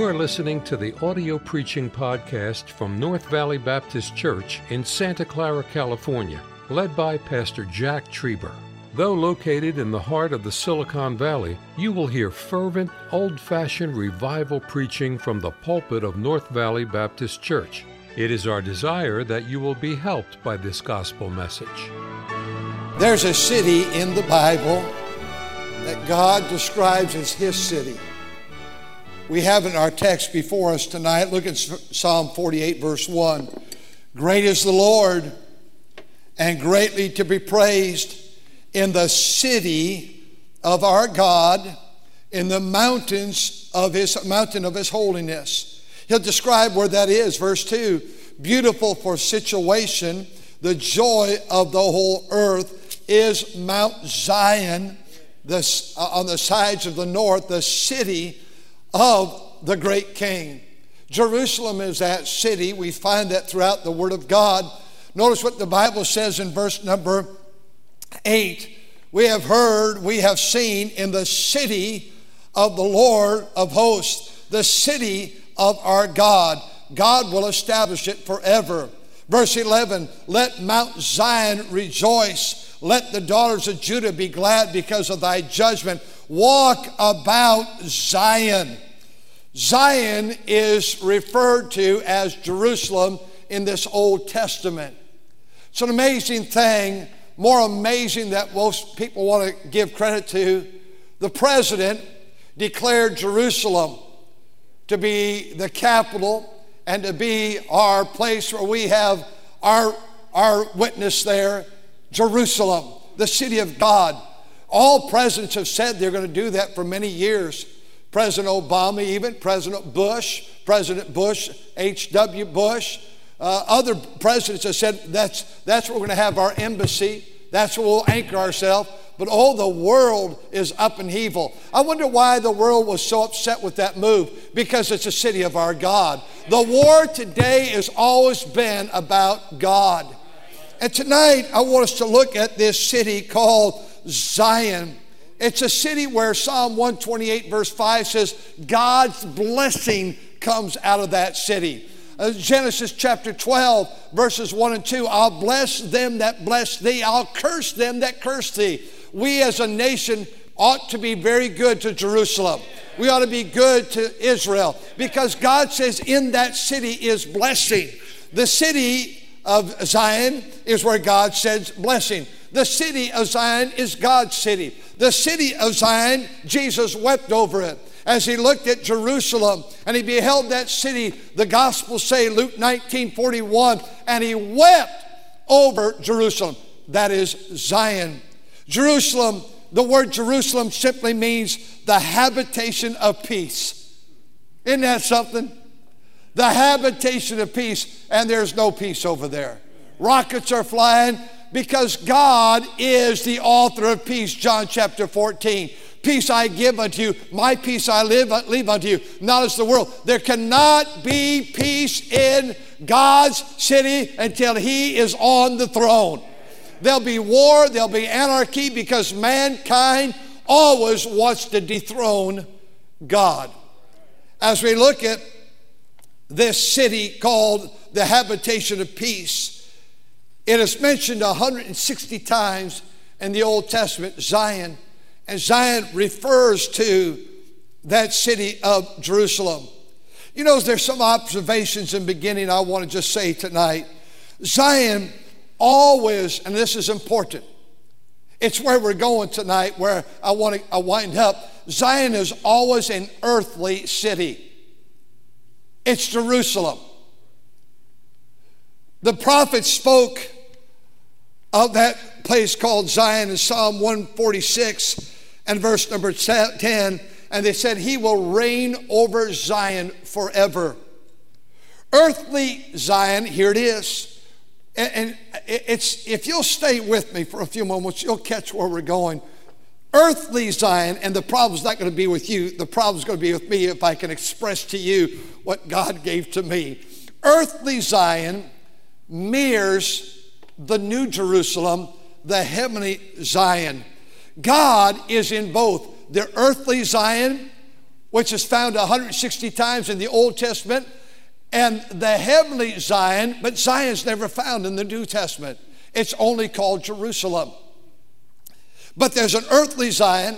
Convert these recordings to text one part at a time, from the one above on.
You are listening to the audio preaching podcast from North Valley Baptist Church in Santa Clara, California, led by Pastor Jack Trieber. Though located in the heart of the Silicon Valley, you will hear fervent, old fashioned revival preaching from the pulpit of North Valley Baptist Church. It is our desire that you will be helped by this gospel message. There's a city in the Bible that God describes as His city. We have in our text before us tonight, look at Psalm 48, verse 1. Great is the Lord, and greatly to be praised in the city of our God, in the mountains of his mountain of his holiness. He'll describe where that is, verse 2. Beautiful for situation, the joy of the whole earth is Mount Zion, this, uh, on the sides of the north, the city of the great king. Jerusalem is that city. We find that throughout the Word of God. Notice what the Bible says in verse number 8. We have heard, we have seen in the city of the Lord of hosts, the city of our God. God will establish it forever. Verse 11 Let Mount Zion rejoice. Let the daughters of Judah be glad because of thy judgment. Walk about Zion. Zion is referred to as Jerusalem in this Old Testament. It's an amazing thing, more amazing that most people want to give credit to. The president declared Jerusalem to be the capital and to be our place where we have our, our witness there, Jerusalem, the city of God. All presidents have said they're going to do that for many years. President Obama, even President Bush, President Bush, H.W. Bush, uh, other presidents have said that's, that's where we're going to have our embassy, that's where we'll anchor ourselves. But oh, the world is up in evil. I wonder why the world was so upset with that move. Because it's a city of our God. The war today has always been about God. And tonight, I want us to look at this city called Zion. It's a city where Psalm 128, verse 5 says, God's blessing comes out of that city. Uh, Genesis chapter 12, verses 1 and 2 I'll bless them that bless thee, I'll curse them that curse thee. We as a nation ought to be very good to Jerusalem. We ought to be good to Israel because God says in that city is blessing. The city of Zion is where God says blessing. The city of Zion is God's city. The city of Zion, Jesus wept over it. As he looked at Jerusalem and he beheld that city, the Gospels say, Luke 19 41, and he wept over Jerusalem. That is Zion. Jerusalem, the word Jerusalem simply means the habitation of peace. Isn't that something? The habitation of peace, and there's no peace over there. Rockets are flying, because God is the author of peace, John chapter 14. Peace I give unto you, my peace I live, leave unto you, not as the world. There cannot be peace in God's city until He is on the throne. There'll be war, there'll be anarchy because mankind always wants to dethrone God. As we look at this city called the habitation of peace, it is mentioned 160 times in the Old Testament, Zion. And Zion refers to that city of Jerusalem. You know, there's some observations in beginning I want to just say tonight. Zion always, and this is important, it's where we're going tonight, where I want to I wind up. Zion is always an earthly city. It's Jerusalem. The prophet spoke of that place called Zion in Psalm 146 and verse number 10. And they said, He will reign over Zion forever. Earthly Zion, here it is. And, it's if you'll stay with me for a few moments, you'll catch where we're going. Earthly Zion, and the problem's not going to be with you, the problem's going to be with me if I can express to you what God gave to me. Earthly Zion mirrors the New Jerusalem, the heavenly Zion. God is in both the earthly Zion which is found 160 times in the Old Testament, and the heavenly Zion, but Zion's never found in the New Testament. It's only called Jerusalem. But there's an earthly Zion,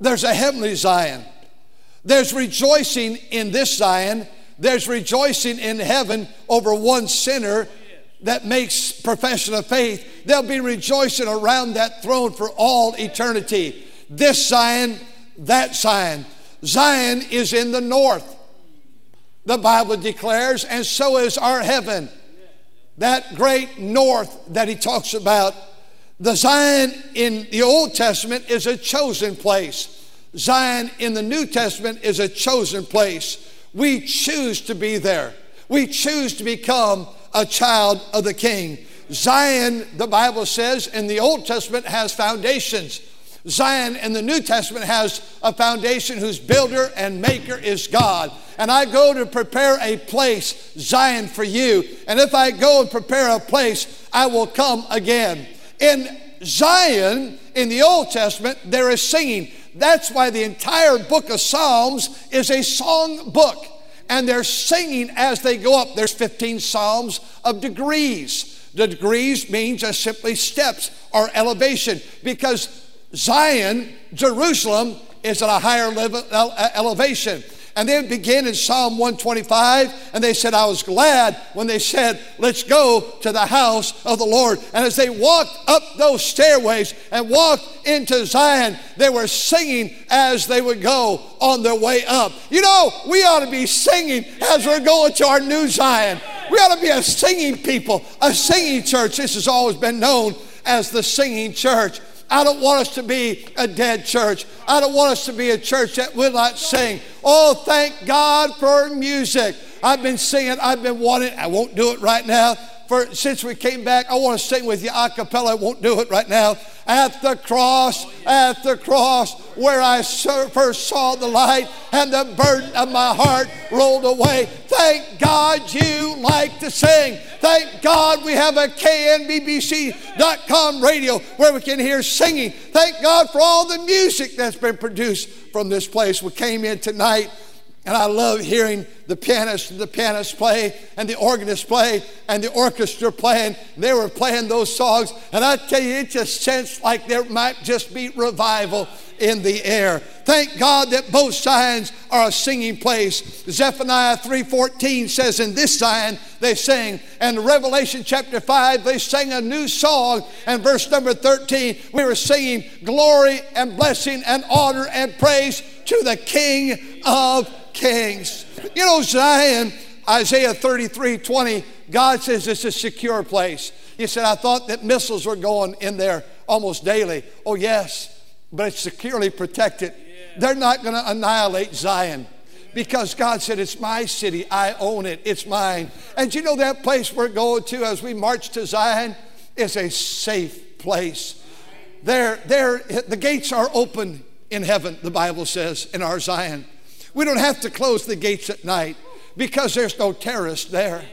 there's a heavenly Zion. There's rejoicing in this Zion, there's rejoicing in heaven over one sinner that makes profession of faith. They'll be rejoicing around that throne for all eternity. This Zion, that Zion. Zion is in the north, the Bible declares, and so is our heaven. That great north that he talks about. The Zion in the Old Testament is a chosen place. Zion in the New Testament is a chosen place. We choose to be there. We choose to become a child of the King. Zion, the Bible says, in the Old Testament has foundations. Zion in the New Testament has a foundation whose builder and maker is God. And I go to prepare a place, Zion, for you. And if I go and prepare a place, I will come again. In Zion, in the Old Testament, there is singing. That's why the entire book of Psalms is a song book. And they're singing as they go up. There's 15 Psalms of degrees. The degrees means just simply steps or elevation because Zion, Jerusalem, is at a higher level, uh, elevation. And they begin in Psalm 125, and they said, I was glad when they said, Let's go to the house of the Lord. And as they walked up those stairways and walked into Zion, they were singing as they would go on their way up. You know, we ought to be singing as we're going to our new Zion. We ought to be a singing people, a singing church. This has always been known as the singing church. I don't want us to be a dead church. I don't want us to be a church that will not sing. Oh, thank God for music. I've been singing, I've been wanting, I won't do it right now. For since we came back, I want to sing with you a cappella. I won't do it right now. At the cross, at the cross, where I first saw the light and the burden of my heart rolled away. Thank God you like to sing. Thank God we have a knbbc.com radio where we can hear singing. Thank God for all the music that's been produced from this place. We came in tonight and I love hearing the pianist and the pianist play and the organist play and the orchestra playing. They were playing those songs. And I tell you, it just sensed like there might just be revival in the air. Thank God that both Zions are a singing place. Zephaniah 3:14 says, "In this Zion they sing." And Revelation chapter 5 they sang a new song. And verse number 13 we were singing glory and blessing and honor and praise to the King of kings. You know, Zion, Isaiah 33 20, God says it's a secure place. He said, I thought that missiles were going in there almost daily. Oh, yes, but it's securely protected. They're not going to annihilate Zion because God said, It's my city. I own it. It's mine. And you know that place we're going to as we march to Zion is a safe place. There, there, the gates are open in heaven, the Bible says, in our Zion. We don't have to close the gates at night because there's no terrorists there.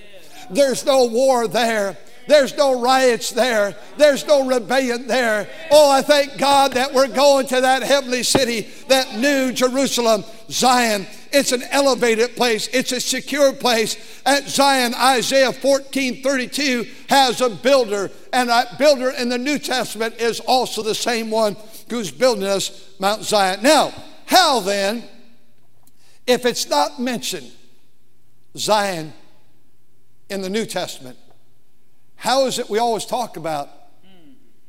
There's no war there. There's no riots there. There's no rebellion there. Oh, I thank God that we're going to that heavenly city, that new Jerusalem, Zion. It's an elevated place. It's a secure place. At Zion, Isaiah 14 32 has a builder, and that builder in the New Testament is also the same one who's building us Mount Zion. Now, how then if it's not mentioned, Zion in the New Testament, how is it we always talk about?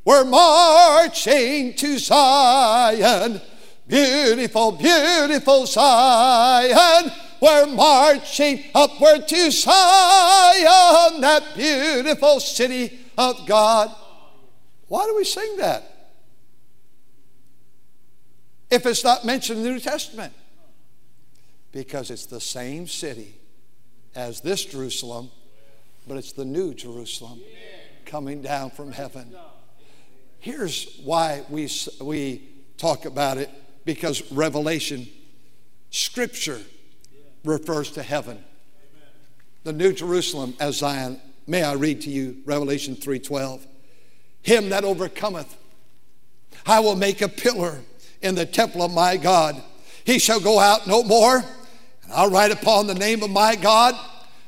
We're marching to Zion, beautiful, beautiful Zion. We're marching upward to Zion, that beautiful city of God. Why do we sing that? If it's not mentioned in the New Testament because it's the same city as this Jerusalem, but it's the new Jerusalem coming down from heaven. Here's why we, we talk about it because Revelation, Scripture, refers to heaven. The new Jerusalem as Zion. May I read to you Revelation 3:12. Him that overcometh, I will make a pillar in the temple of my God He shall go out no more, and I'll write upon the name of my God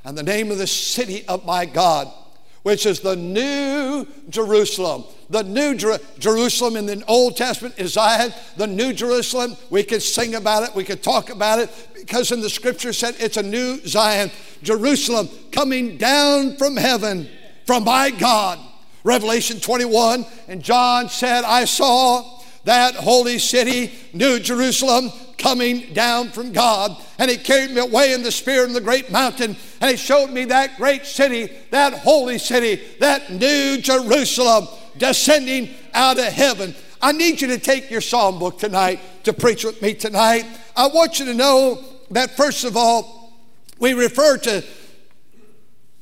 and the name of the city of my God, which is the new Jerusalem. The new Jer- Jerusalem in the Old Testament is Zion. The new Jerusalem, we could sing about it, we could talk about it, because in the scripture said it's a new Zion, Jerusalem coming down from heaven from my God. Revelation 21, and John said, I saw that holy city, New Jerusalem, coming down from God. And he carried me away in the spirit in the great mountain, and he showed me that great city, that holy city, that New Jerusalem descending out of heaven. I need you to take your psalm book tonight to preach with me tonight. I want you to know that, first of all, we refer to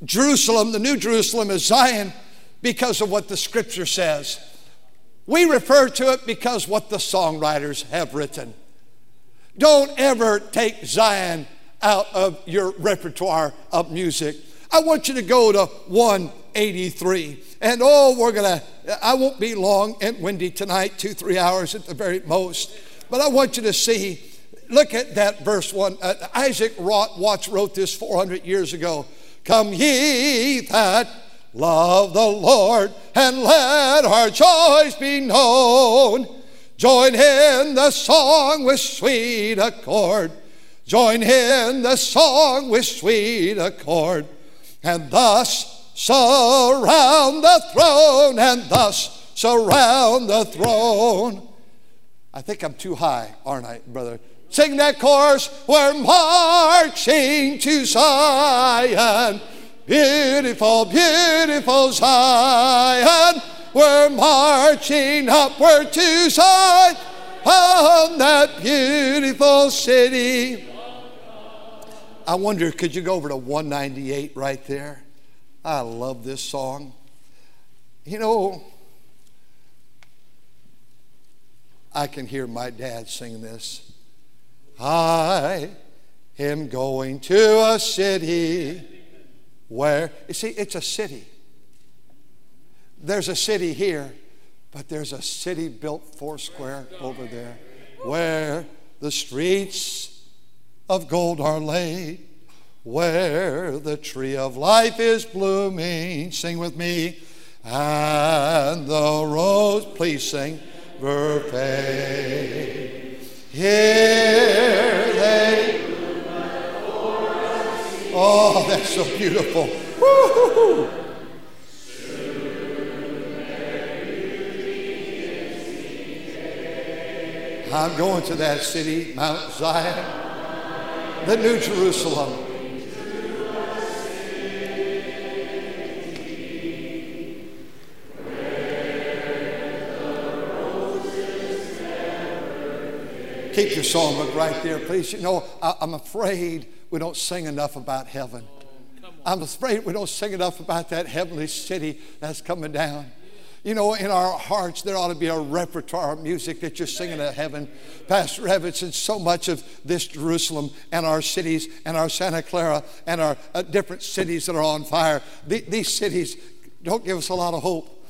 Jerusalem, the New Jerusalem, as Zion because of what the scripture says. We refer to it because what the songwriters have written. Don't ever take Zion out of your repertoire of music. I want you to go to 183. And oh, we're going to, I won't be long and windy tonight, two, three hours at the very most. But I want you to see, look at that verse one. Uh, Isaac Watts wrote this 400 years ago. Come ye that Love the Lord and let our joys be known. Join in the song with sweet accord. Join in the song with sweet accord. And thus surround the throne, and thus surround the throne. I think I'm too high, aren't I, brother? Sing that chorus. We're marching to Zion. Beautiful, beautiful Zion. We're marching upward to Zion on that beautiful city. I wonder, could you go over to 198 right there? I love this song. You know, I can hear my dad sing this. I am going to a city where, you see, it's a city. There's a city here, but there's a city built four square over there where the streets of gold are laid, where the tree of life is blooming. Sing with me. And the rose, please sing, fade. Here they Oh, that's so beautiful. Woo-hoo-hoo. I'm going to that city, Mount Zion, the New Jerusalem. Keep your songbook right there, please. You know, I, am afraid we don't sing enough about heaven. I'm afraid we don't sing enough about that heavenly city that's coming down. You know, in our hearts, there ought to be a repertoire of music that you're singing to heaven. Pastor Evans, and so much of this Jerusalem and our cities and our Santa Clara and our uh, different cities that are on fire, the, these cities don't give us a lot of hope.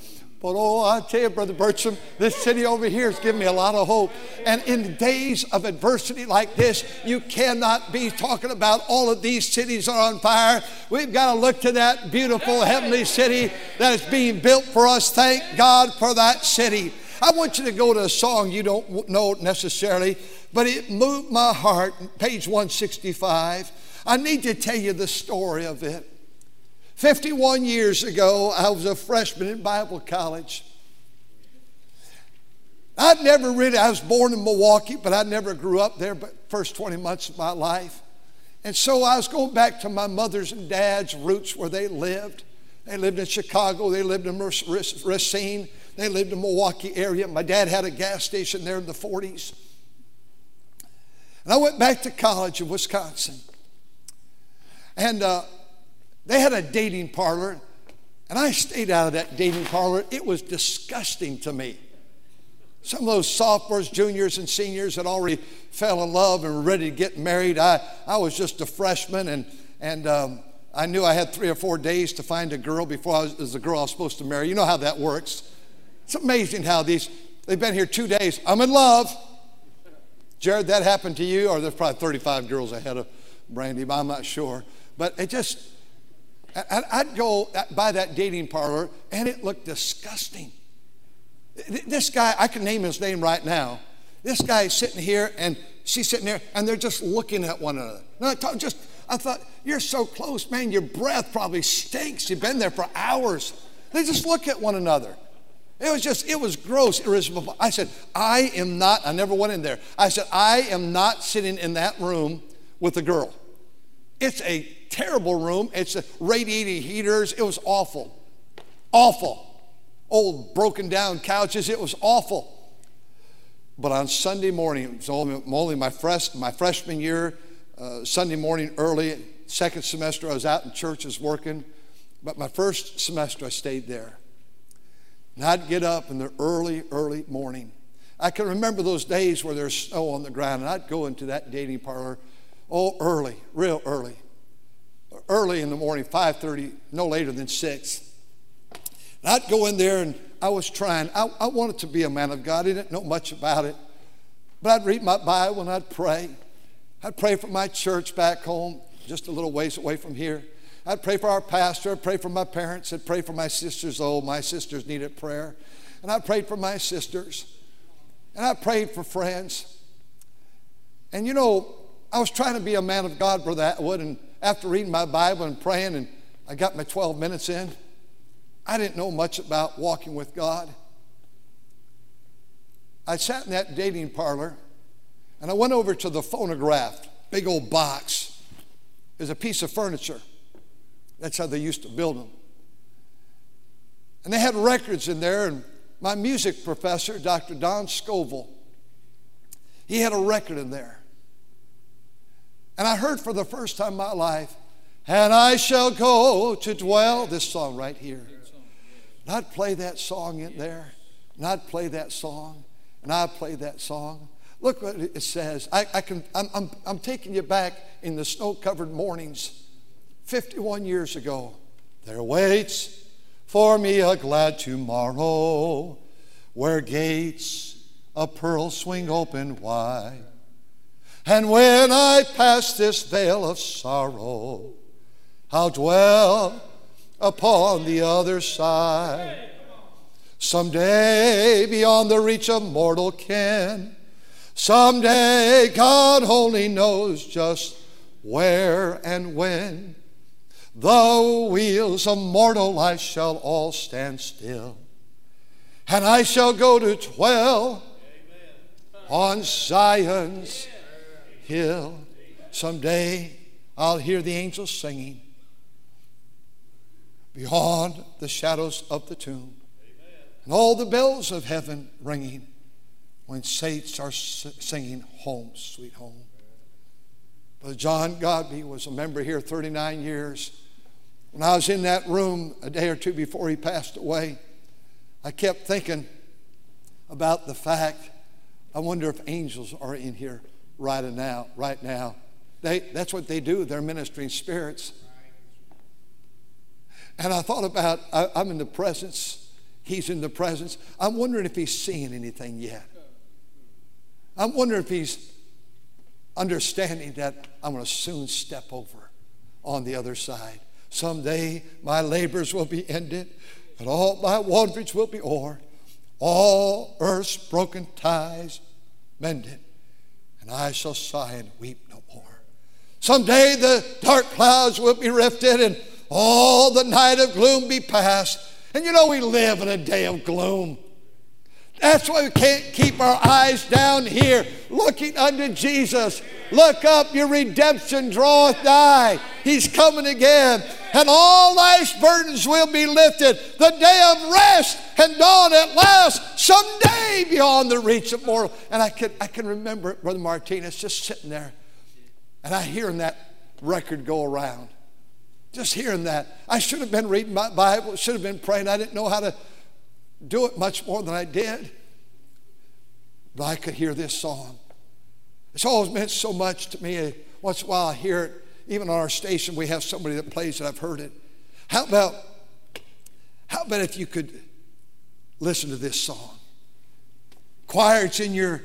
But oh, I tell you, Brother Bertram, this city over here has given me a lot of hope. And in days of adversity like this, you cannot be talking about all of these cities are on fire. We've got to look to that beautiful heavenly city that is being built for us. Thank God for that city. I want you to go to a song you don't know necessarily, but it moved my heart. Page 165. I need to tell you the story of it. 51 years ago, I was a freshman in Bible college. I'd never really, I was born in Milwaukee, but I never grew up there, but first 20 months of my life. And so I was going back to my mother's and dad's roots where they lived. They lived in Chicago, they lived in Racine, they lived in Milwaukee area. My dad had a gas station there in the 40s. And I went back to college in Wisconsin. And uh, they had a dating parlor, and I stayed out of that dating parlor. It was disgusting to me. Some of those sophomores, juniors, and seniors had already fell in love and were ready to get married. I, I was just a freshman, and, and um, I knew I had three or four days to find a girl before I was, was the girl I was supposed to marry. You know how that works. It's amazing how these, they've been here two days. I'm in love. Jared, that happened to you? Or there's probably 35 girls ahead of Brandy, but I'm not sure. But it just, I'd go by that dating parlor and it looked disgusting. This guy, I can name his name right now. This guy is sitting here and she's sitting there and they're just looking at one another. No, just, I thought, you're so close, man. Your breath probably stinks. You've been there for hours. They just look at one another. It was just, it was gross. Was, I said, I am not, I never went in there. I said, I am not sitting in that room with a girl. It's a terrible room. It's radiating heaters. It was awful. Awful. Old broken down couches. It was awful. But on Sunday morning, it was only my, fresh, my freshman year, uh, Sunday morning early, second semester, I was out in churches working. But my first semester, I stayed there. And I'd get up in the early, early morning. I can remember those days where there's snow on the ground, and I'd go into that dating parlor, oh, early, real early. Early in the morning, 5.30, no later than 6. And I'd go in there, and I was trying. I, I wanted to be a man of God. I didn't know much about it. But I'd read my Bible, and I'd pray. I'd pray for my church back home, just a little ways away from here. I'd pray for our pastor. I'd pray for my parents. I'd pray for my sisters. Oh, my sisters needed prayer. And I prayed for my sisters. And I prayed for friends. And you know, I was trying to be a man of God, Brother Atwood. And after reading my Bible and praying, and I got my 12 minutes in, I didn't know much about walking with God. I sat in that dating parlor and I went over to the phonograph, big old box. There's a piece of furniture. That's how they used to build them. And they had records in there, and my music professor, Dr. Don Scoville, he had a record in there. And I heard for the first time in my life, and I shall go to dwell, this song right here. And I'd play that song in there, and I'd play that song, and I'd play that song. Look what it says. I, I can, I'm, I'm, I'm taking you back in the snow covered mornings 51 years ago. There waits for me a glad tomorrow where gates of pearl swing open wide. And when I pass this vale of sorrow, I'll dwell upon the other side. Someday, beyond the reach of mortal ken, someday God only knows just where and when. The wheels of mortal life shall all stand still, and I shall go to dwell on Zion's hill. Someday I'll hear the angels singing beyond the shadows of the tomb, and all the bells of heaven ringing when saints are singing home, sweet home. Brother John Godby was a member here 39 years. When I was in that room a day or two before he passed away, I kept thinking about the fact I wonder if angels are in here right now, right now. They, that's what they do, they're ministering spirits. And I thought about, I, I'm in the presence, he's in the presence. I'm wondering if he's seeing anything yet. I'm wondering if he's understanding that I'm going to soon step over on the other side. Someday my labors will be ended, and all my wanderings will be o'er, all earth's broken ties mended, and I shall sigh and weep no more. Someday the dark clouds will be rifted, and all the night of gloom be past. And you know, we live in a day of gloom. That's why we can't keep our eyes down here looking unto Jesus. Look up, your redemption draweth nigh. He's coming again and all life's burdens will be lifted. The day of rest and dawn at last, someday beyond the reach of mortal. And I can, I can remember Brother Martinez just sitting there, and I hearing that record go around. Just hearing that. I should have been reading my Bible, should have been praying. I didn't know how to do it much more than I did. But I could hear this song. It's always meant so much to me. Once in a while I hear it even on our station, we have somebody that plays it. I've heard it. How about, how about if you could listen to this song? Choir, it's in your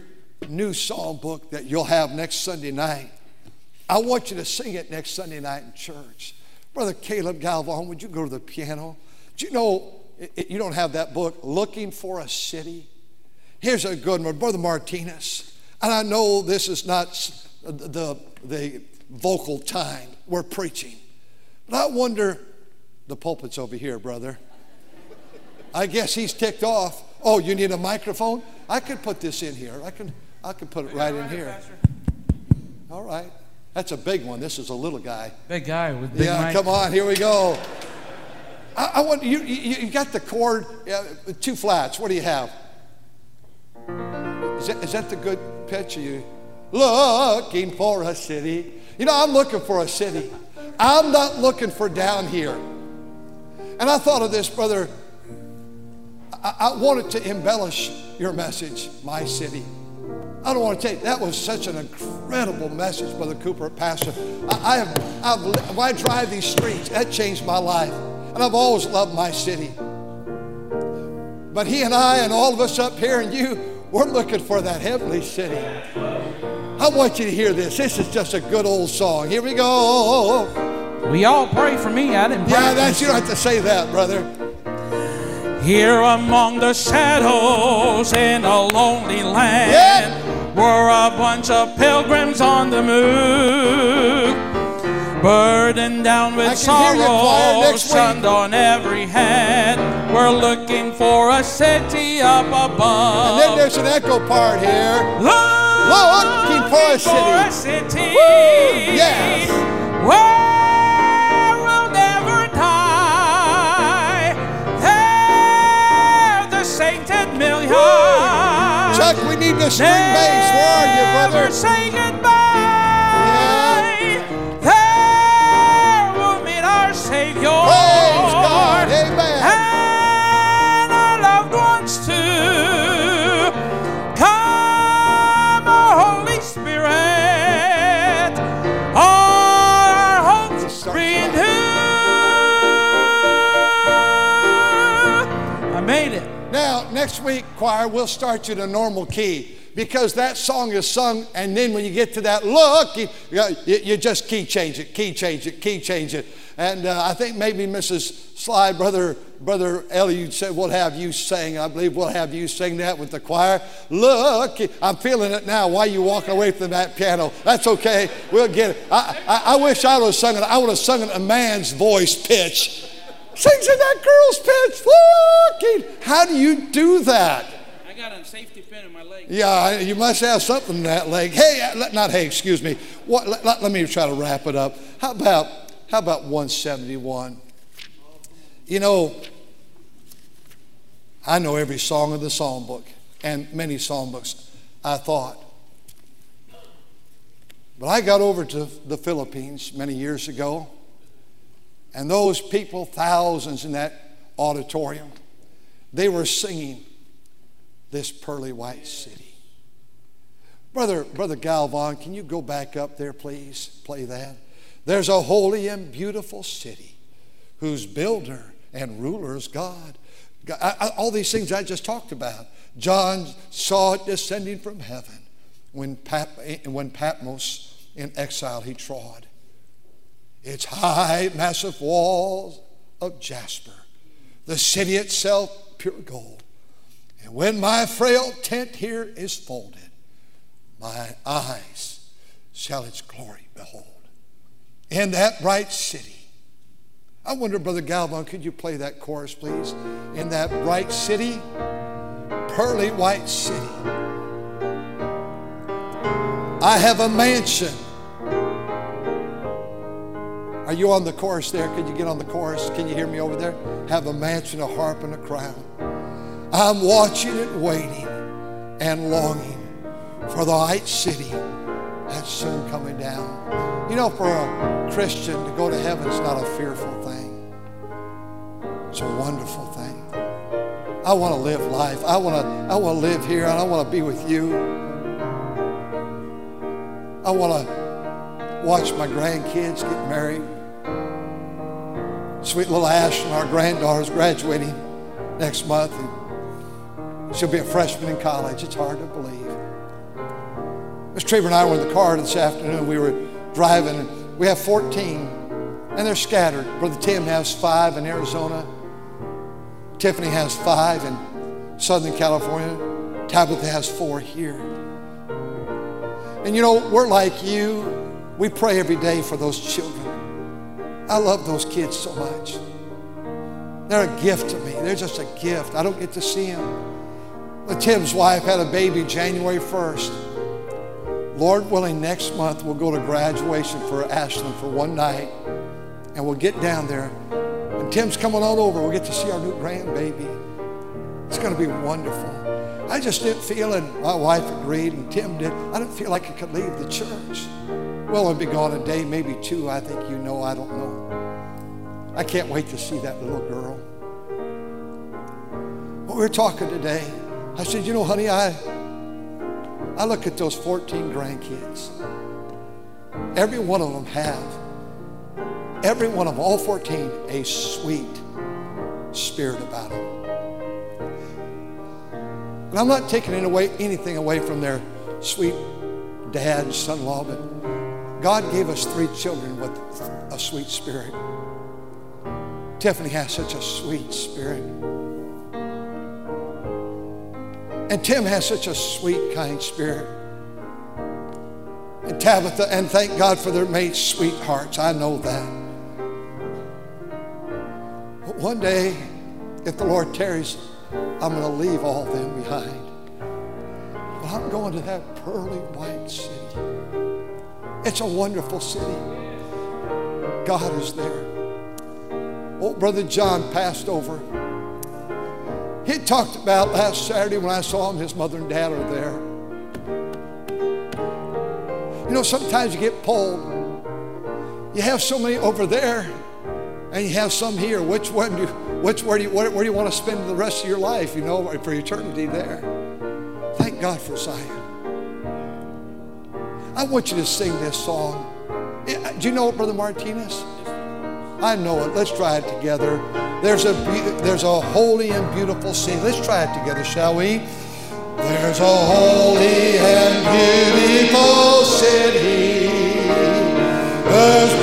new psalm book that you'll have next Sunday night. I want you to sing it next Sunday night in church. Brother Caleb Galvan, would you go to the piano? Do you know it, you don't have that book, Looking for a City? Here's a good one, Brother Martinez. And I know this is not the, the vocal time we're preaching, but I wonder the pulpit's over here, brother. I guess he's ticked off. Oh, you need a microphone? I could put this in here. I can, I can put it right in here. All right. That's a big one. This is a little guy. Big guy with big Yeah, mic. come on. Here we go. I, I want you, you. You got the chord, uh, two flats. What do you have? Is that, is that the good pitch? You looking for a city? You know, I'm looking for a city. I'm not looking for down here. And I thought of this, brother. I, I wanted to embellish your message, my city. I don't want to take that was such an incredible message, Brother Cooper, Pastor. I, I have, I've, when I drive these streets, that changed my life, and I've always loved my city. But he and I, and all of us up here, and you, we're looking for that heavenly city. I want you to hear this. This is just a good old song. Here we go. We all pray for me. I didn't pray. Yeah, that's you don't have to say that, brother. Here among the shadows in a lonely land Yeah. were a bunch of pilgrims on the move, burdened down with can hear you, choir, sorrow, next shunned on every hand. We're looking for a city up above. And then there's an echo part here. Looking for a for a city. Yes. Where we'll never die. There the sainted millions. Chuck, we need the string bass. Where are you, brother? Say goodbye. Next week, choir, we'll start you in a normal key because that song is sung, and then when you get to that look, you, you, you just key change it, key change it, key change it. And uh, I think maybe Mrs. Sly, brother, brother Eliud said, we'll have you sing. I believe we'll have you sing that with the choir. Look, I'm feeling it now. Why are you walking away from that piano? That's okay. We'll get it. I, I, I wish I would have sung it. I would have sung it a man's voice pitch. Sings in that girl's pitch. Looking. How do you do that? I got a safety pin in my leg. Yeah, you must have something in that leg. Hey, uh, not hey, excuse me. What, let, let- me try to wrap it up. How about how about 171? You know, I know every song of the psalm book and many psalm books. I thought, but I got over to the Philippines many years ago, and those people, thousands in that auditorium, they were singing this pearly white city. Brother, Brother Galvan, can you go back up there, please? Play that. There's a holy and beautiful city whose builder and ruler is God. All these things I just talked about. John saw it descending from heaven when, Pat, when Patmos in exile he trod. Its high, massive walls of jasper, the city itself pure gold. And when my frail tent here is folded, my eyes shall its glory behold. In that bright city, I wonder, Brother Galvan, could you play that chorus, please? In that bright city, pearly white city, I have a mansion. Are you on the chorus there? Could you get on the chorus? Can you hear me over there? Have a mansion, a harp, and a crown. I'm watching it, waiting and longing for the white city that's soon coming down. You know, for a Christian to go to heaven is not a fearful thing, it's a wonderful thing. I want to live life. I want to, I want to live here and I want to be with you. I want to watch my grandkids get married. Sweet little Ashton, our granddaughter's graduating next month. And she'll be a freshman in college. It's hard to believe. Mr. Trevor and I were in the car this afternoon. We were driving, and we have 14, and they're scattered. Brother Tim has five in Arizona. Tiffany has five in Southern California. Tabitha has four here. And you know, we're like you. We pray every day for those children. I love those kids so much. They're a gift to me. They're just a gift. I don't get to see them. But Tim's wife had a baby January 1st. Lord willing, next month we'll go to graduation for Ashland for one night. And we'll get down there. And Tim's coming on over. We'll get to see our new grandbaby. It's going to be wonderful. I just didn't feel, and my wife agreed, and Tim did. I didn't feel like I could leave the church. Well, I'll be gone a day, maybe two. I think you know. I don't know. I can't wait to see that little girl. But we are talking today. I said, you know, honey, I I look at those 14 grandkids. Every one of them have, every one of them, all 14, a sweet spirit about them. And I'm not taking away, anything away from their sweet dad, son in law, but God gave us three children with a sweet spirit. Tiffany has such a sweet spirit. And Tim has such a sweet, kind spirit. And Tabitha, and thank God for their made sweethearts. I know that. But one day, if the Lord tarries, I'm going to leave all them behind. But I'm going to that pearly white city. It's a wonderful city. God is there. Old brother John passed over. He talked about last Saturday when I saw him, his mother and dad are there. You know, sometimes you get pulled. You have so many over there, and you have some here. Which one do you, which where do you where, where do you want to spend the rest of your life? You know, for eternity there. Thank God for Zion. I want you to sing this song. Do you know it, Brother Martinez? I know it. Let's try it together. There's a there's a holy and beautiful city. Let's try it together, shall we? There's a holy and beautiful city. There's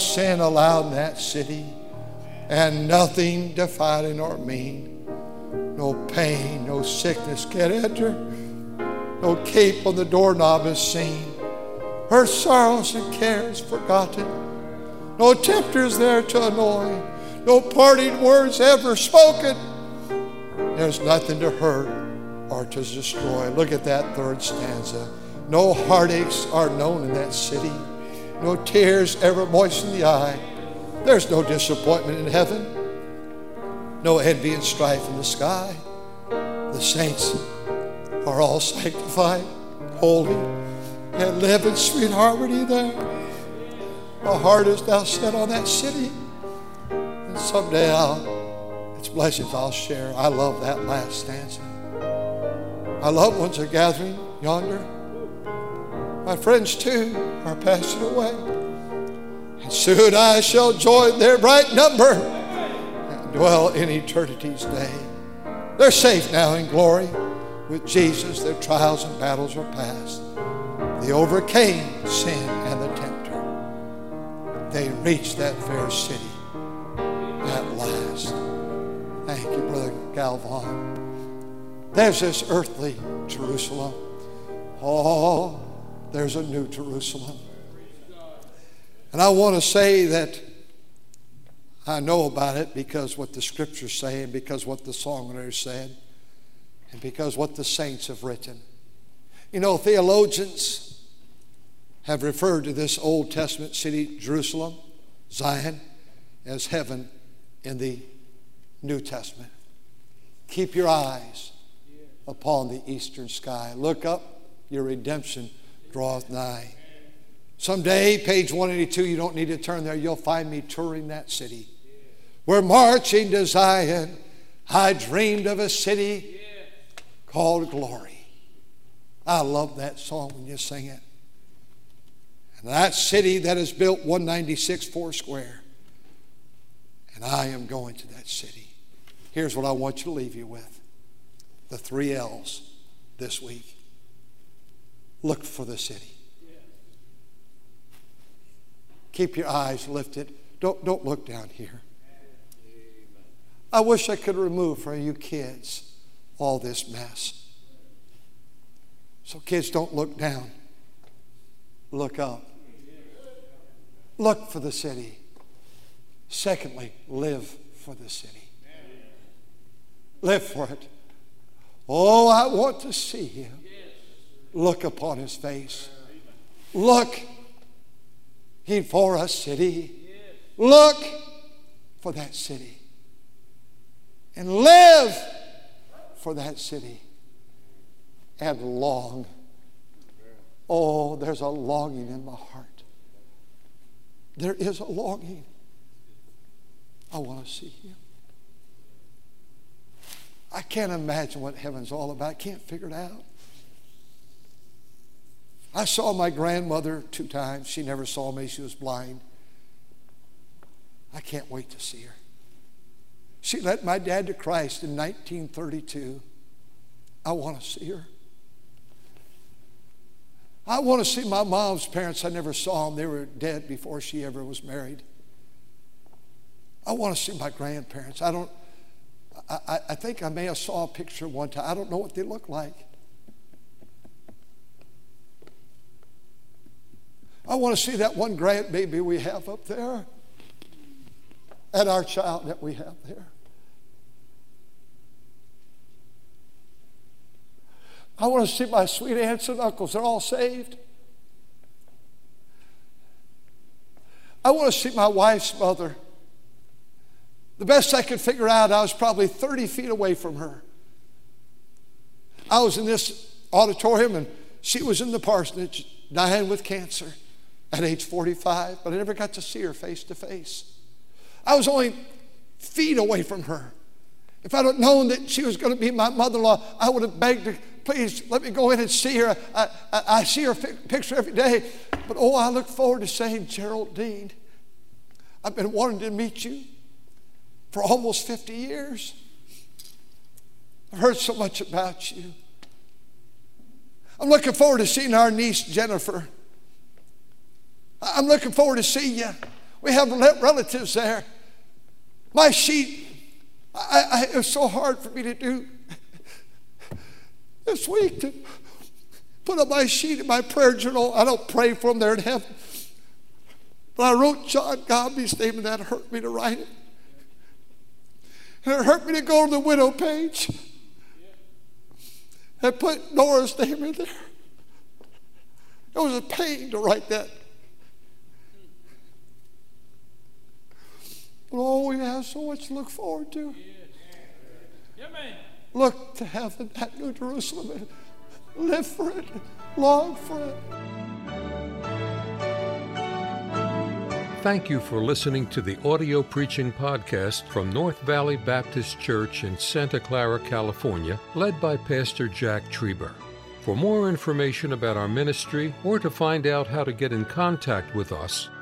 built sin allowed in that city, and nothing defiling or mean. No pain, no sickness can enter. No cape on the doorknob is seen. Her sorrows and cares forgotten. No tempters there to annoy. No parting words ever spoken. There's nothing to hurt or to destroy. Look at that third stanza. No heartaches are known in that city no tears ever moisten the eye. There's no disappointment in heaven, no envy and strife in the sky. The saints are all sanctified, holy, and live in sweet harmony there. My heart is now set on that city, and someday I'll, its blessings I'll share. I love that last stanza. My loved ones are gathering yonder. My friends, too, are passing away. And soon I shall join their bright number and dwell in eternity's day. They're safe now in glory. With Jesus, their trials and battles are past. They overcame sin and the tempter. They reached that fair city at last. Thank you, Brother Galvan. There's this earthly Jerusalem. Oh, there's a new Jerusalem. And I want to say that I know about it because what the scriptures say and because what the songwriters said and because what the saints have written. You know, theologians have referred to this Old Testament city, Jerusalem, Zion, as heaven in the New Testament. Keep your eyes upon the eastern sky. Look up, your redemption draweth nigh. Someday, page 182, you don't need to turn there, you'll find me touring that city. We're marching to Zion. I dreamed of a city called Glory. I love that song when you sing it. And that city that is built 196 four square. And I am going to that city. Here's what I want you to leave you with the three L's this week. Look for the city. Keep your eyes lifted. Don't, don't look down here. I wish I could remove from you kids all this mess. So, kids, don't look down. Look up. Look for the city. Secondly, live for the city. Live for it. Oh, I want to see him. Look upon his face. Look he for a city. Look for that city. And live for that city. And long. Oh, there's a longing in my heart. There is a longing. I want to see him. I can't imagine what heaven's all about. I can't figure it out. I saw my grandmother two times. She never saw me, she was blind. I can't wait to see her. She led my dad to Christ in 1932. I want to see her. I want to see my mom's parents. I never saw them, they were dead before she ever was married. I want to see my grandparents. I don't, I, I think I may have saw a picture one time. I don't know what they look like. I want to see that one grandbaby we have up there and our child that we have there. I want to see my sweet aunts and uncles. They're all saved. I want to see my wife's mother. The best I could figure out, I was probably 30 feet away from her. I was in this auditorium and she was in the parsonage dying with cancer at age 45, but I never got to see her face to face. I was only feet away from her. If I'd have known that she was going to be my mother in law, I would have begged her, please let me go in and see her. I, I, I see her picture every day. But oh, I look forward to saying, Geraldine, I've been wanting to meet you for almost 50 years. I've heard so much about you. I'm looking forward to seeing our niece Jennifer. I'm looking forward to seeing you. We have relatives there. My sheet, I, I, it was so hard for me to do this week to put up my sheet in my prayer journal. I don't pray for them there in heaven. But I wrote John Gomby's name and that hurt me to write it. And it hurt me to go to the widow page and put Nora's name in there. It was a pain to write that. But oh, we have so much to look forward to. Look to heaven, at new Jerusalem, and live for it, long for it. Thank you for listening to the audio preaching podcast from North Valley Baptist Church in Santa Clara, California, led by Pastor Jack Trieber. For more information about our ministry or to find out how to get in contact with us,